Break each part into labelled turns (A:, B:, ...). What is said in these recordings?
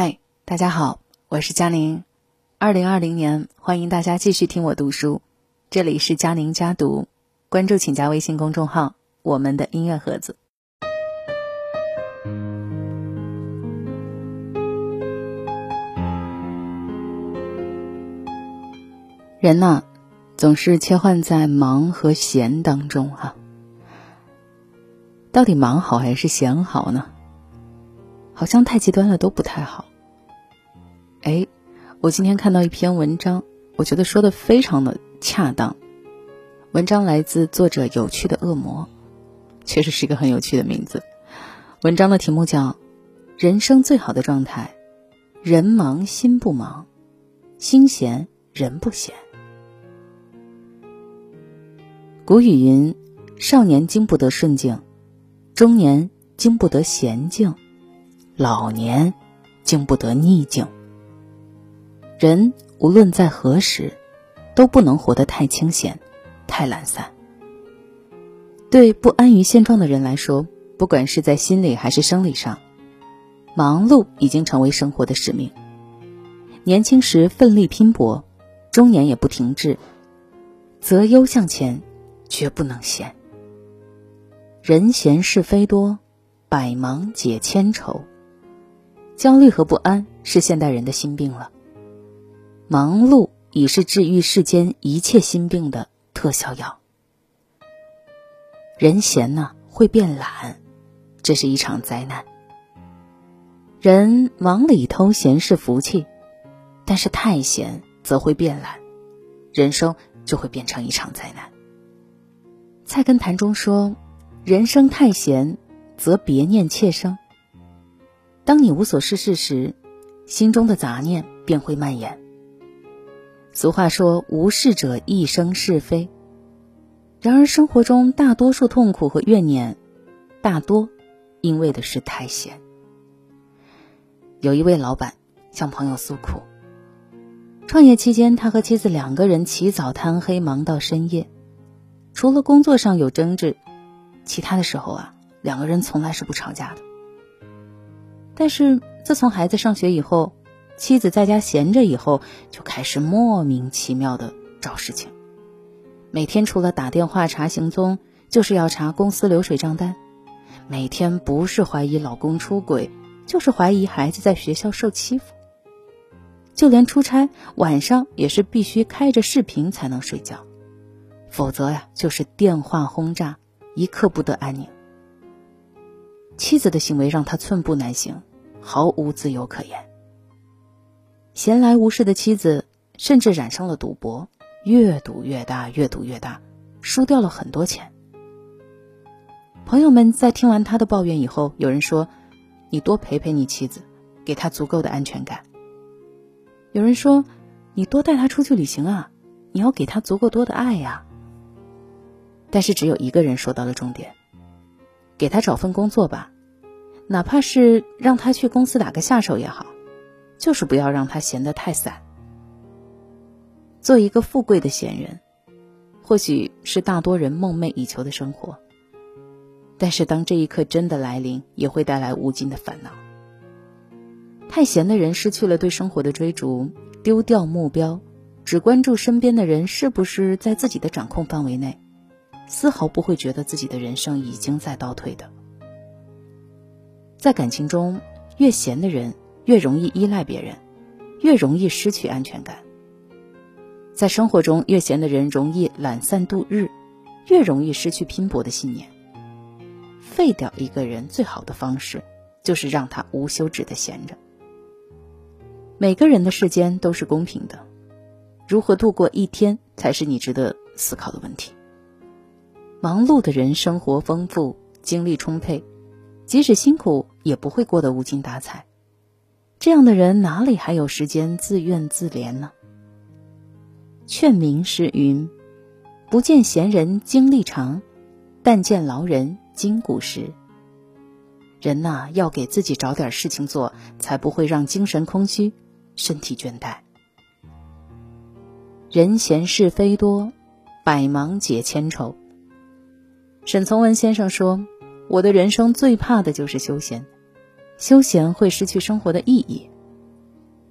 A: 嗨，大家好，我是佳宁。二零二零年，欢迎大家继续听我读书。这里是佳宁家读，关注请加微信公众号“我们的音乐盒子”。人呐，总是切换在忙和闲当中哈。到底忙好还是闲好呢？好像太极端了都不太好。哎，我今天看到一篇文章，我觉得说的非常的恰当。文章来自作者有趣的恶魔，确实是一个很有趣的名字。文章的题目叫《人生最好的状态：人忙心不忙，心闲人不闲》。古语云：“少年经不得顺境，中年经不得闲静，老年经不得逆境。”人无论在何时，都不能活得太清闲、太懒散。对不安于现状的人来说，不管是在心理还是生理上，忙碌已经成为生活的使命。年轻时奋力拼搏，中年也不停滞，择优向前。绝不能闲。人闲是非多，百忙解千愁。焦虑和不安是现代人的心病了。忙碌已是治愈世间一切心病的特效药。人闲呢会变懒，这是一场灾难。人忙里偷闲是福气，但是太闲则会变懒，人生就会变成一场灾难。菜根谭中说：“人生太闲，则别念切生。当你无所事事时，心中的杂念便会蔓延。”俗话说：“无事者一生是非。”然而，生活中大多数痛苦和怨念，大多因为的是太闲。有一位老板向朋友诉苦：创业期间，他和妻子两个人起早贪黑，忙到深夜。除了工作上有争执，其他的时候啊，两个人从来是不吵架的。但是自从孩子上学以后，妻子在家闲着以后，就开始莫名其妙的找事情。每天除了打电话查行踪，就是要查公司流水账单。每天不是怀疑老公出轨，就是怀疑孩子在学校受欺负。就连出差晚上也是必须开着视频才能睡觉。否则呀，就是电话轰炸，一刻不得安宁。妻子的行为让他寸步难行，毫无自由可言。闲来无事的妻子甚至染上了赌博，越赌越大，越赌越大，输掉了很多钱。朋友们在听完他的抱怨以后，有人说：“你多陪陪你妻子，给她足够的安全感。”有人说：“你多带她出去旅行啊，你要给她足够多的爱呀。”但是只有一个人说到了重点，给他找份工作吧，哪怕是让他去公司打个下手也好，就是不要让他闲得太散。做一个富贵的闲人，或许是大多人梦寐以求的生活。但是当这一刻真的来临，也会带来无尽的烦恼。太闲的人失去了对生活的追逐，丢掉目标，只关注身边的人是不是在自己的掌控范围内。丝毫不会觉得自己的人生已经在倒退的。在感情中，越闲的人越容易依赖别人，越容易失去安全感。在生活中，越闲的人容易懒散度日，越容易失去拼搏的信念。废掉一个人最好的方式，就是让他无休止的闲着。每个人的世间都是公平的，如何度过一天，才是你值得思考的问题。忙碌的人生活丰富，精力充沛，即使辛苦也不会过得无精打采。这样的人哪里还有时间自怨自怜呢？劝民诗云：“不见闲人精力长，但见劳人筋骨实。”人呐，要给自己找点事情做，才不会让精神空虚，身体倦怠。人闲是非多，百忙解千愁。沈从文先生说：“我的人生最怕的就是休闲，休闲会失去生活的意义，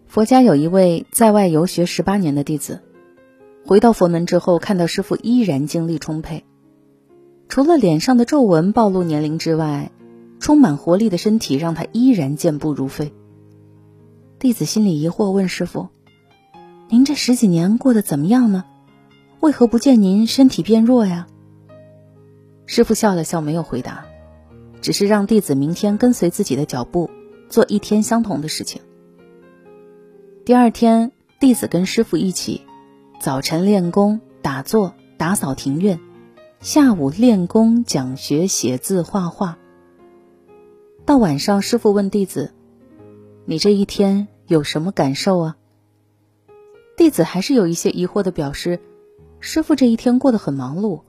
A: 佛家有一位在外游学十八年的弟子，回到佛门之后，看到师傅依然精力充沛，除了脸上的皱纹暴露年龄之外，充满活力的身体让他依然健步如飞。弟子心里疑惑，问师傅：“您这十几年过得怎么样呢？为何不见您身体变弱呀？”师傅笑了笑，没有回答，只是让弟子明天跟随自己的脚步，做一天相同的事情。第二天，弟子跟师傅一起，早晨练功、打坐、打扫庭院，下午练功、讲学、写字、画画。到晚上，师傅问弟子：“你这一天有什么感受啊？”弟子还是有一些疑惑的表示：“师傅这一天过得很忙碌，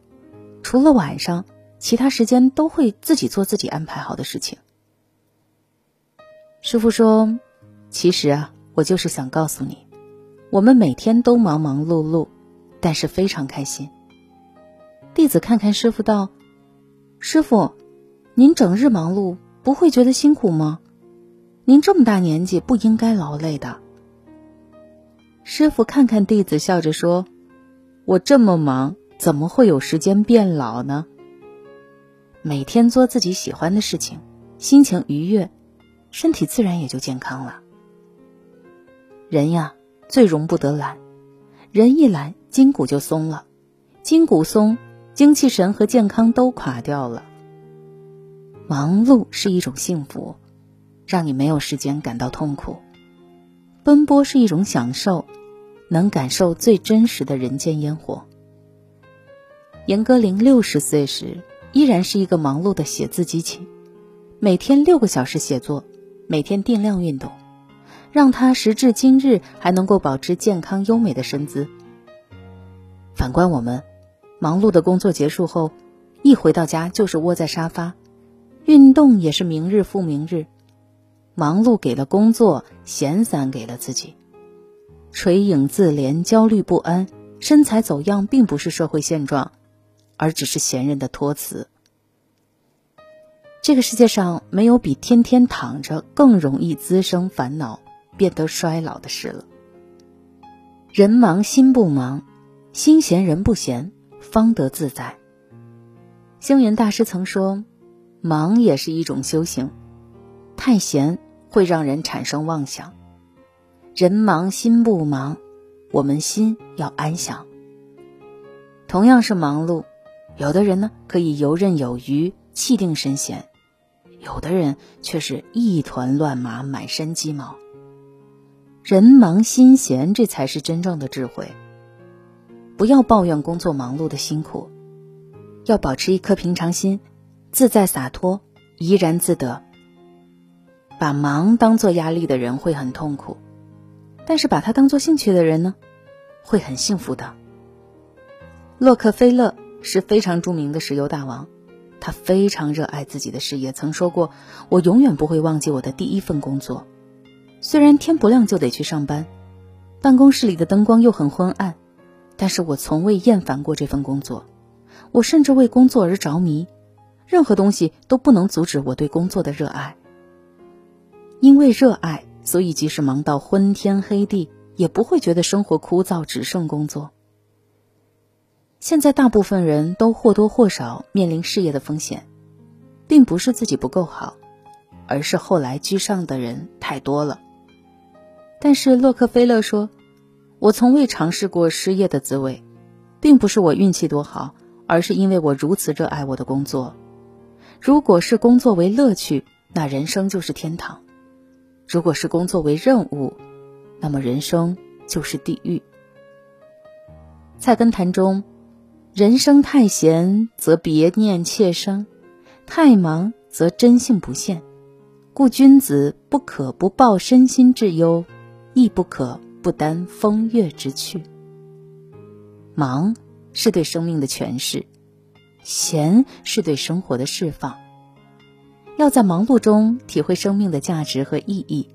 A: 除了晚上，其他时间都会自己做自己安排好的事情。”师傅说：“其实啊。”我就是想告诉你，我们每天都忙忙碌碌，但是非常开心。弟子看看师傅道：“师傅，您整日忙碌，不会觉得辛苦吗？您这么大年纪，不应该劳累的。”师傅看看弟子，笑着说：“我这么忙，怎么会有时间变老呢？每天做自己喜欢的事情，心情愉悦，身体自然也就健康了。”人呀，最容不得懒，人一懒，筋骨就松了，筋骨松，精气神和健康都垮掉了。忙碌是一种幸福，让你没有时间感到痛苦；奔波是一种享受，能感受最真实的人间烟火。严歌苓六十岁时，依然是一个忙碌的写字机器，每天六个小时写作，每天定量运动。让他时至今日还能够保持健康优美的身姿。反观我们，忙碌的工作结束后，一回到家就是窝在沙发，运动也是明日复明日。忙碌给了工作，闲散给了自己，垂影自怜，焦虑不安，身材走样，并不是社会现状，而只是闲人的托词。这个世界上没有比天天躺着更容易滋生烦恼。变得衰老的事了。人忙心不忙，心闲人不闲，方得自在。星云大师曾说：“忙也是一种修行，太闲会让人产生妄想。人忙心不忙，我们心要安详。同样是忙碌，有的人呢可以游刃有余，气定神闲；有的人却是一团乱麻，满身鸡毛。”人忙心闲，这才是真正的智慧。不要抱怨工作忙碌的辛苦，要保持一颗平常心，自在洒脱，怡然自得。把忙当做压力的人会很痛苦，但是把它当做兴趣的人呢，会很幸福的。洛克菲勒是非常著名的石油大王，他非常热爱自己的事业，曾说过：“我永远不会忘记我的第一份工作。”虽然天不亮就得去上班，办公室里的灯光又很昏暗，但是我从未厌烦过这份工作。我甚至为工作而着迷，任何东西都不能阻止我对工作的热爱。因为热爱，所以即使忙到昏天黑地，也不会觉得生活枯燥，只剩工作。现在大部分人都或多或少面临事业的风险，并不是自己不够好，而是后来居上的人太多了。但是洛克菲勒说：“我从未尝试过失业的滋味，并不是我运气多好，而是因为我如此热爱我的工作。如果是工作为乐趣，那人生就是天堂；如果是工作为任务，那么人生就是地狱。”菜根谭中：“人生太闲则别念妾生，太忙则真性不现。故君子不可不抱身心之忧。”亦不可不担风月之趣。忙是对生命的诠释，闲是对生活的释放。要在忙碌中体会生命的价值和意义，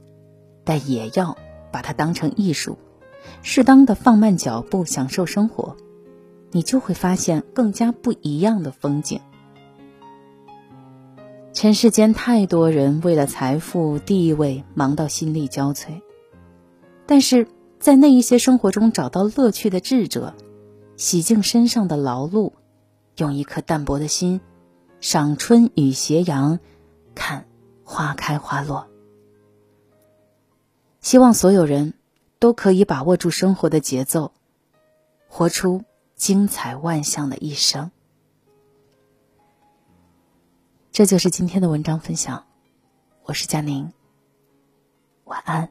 A: 但也要把它当成艺术，适当的放慢脚步，享受生活，你就会发现更加不一样的风景。尘世间太多人为了财富地位忙到心力交瘁。但是在那一些生活中找到乐趣的智者，洗净身上的劳碌，用一颗淡泊的心，赏春与斜阳，看花开花落。希望所有人都可以把握住生活的节奏，活出精彩万象的一生。这就是今天的文章分享，我是佳宁，晚安。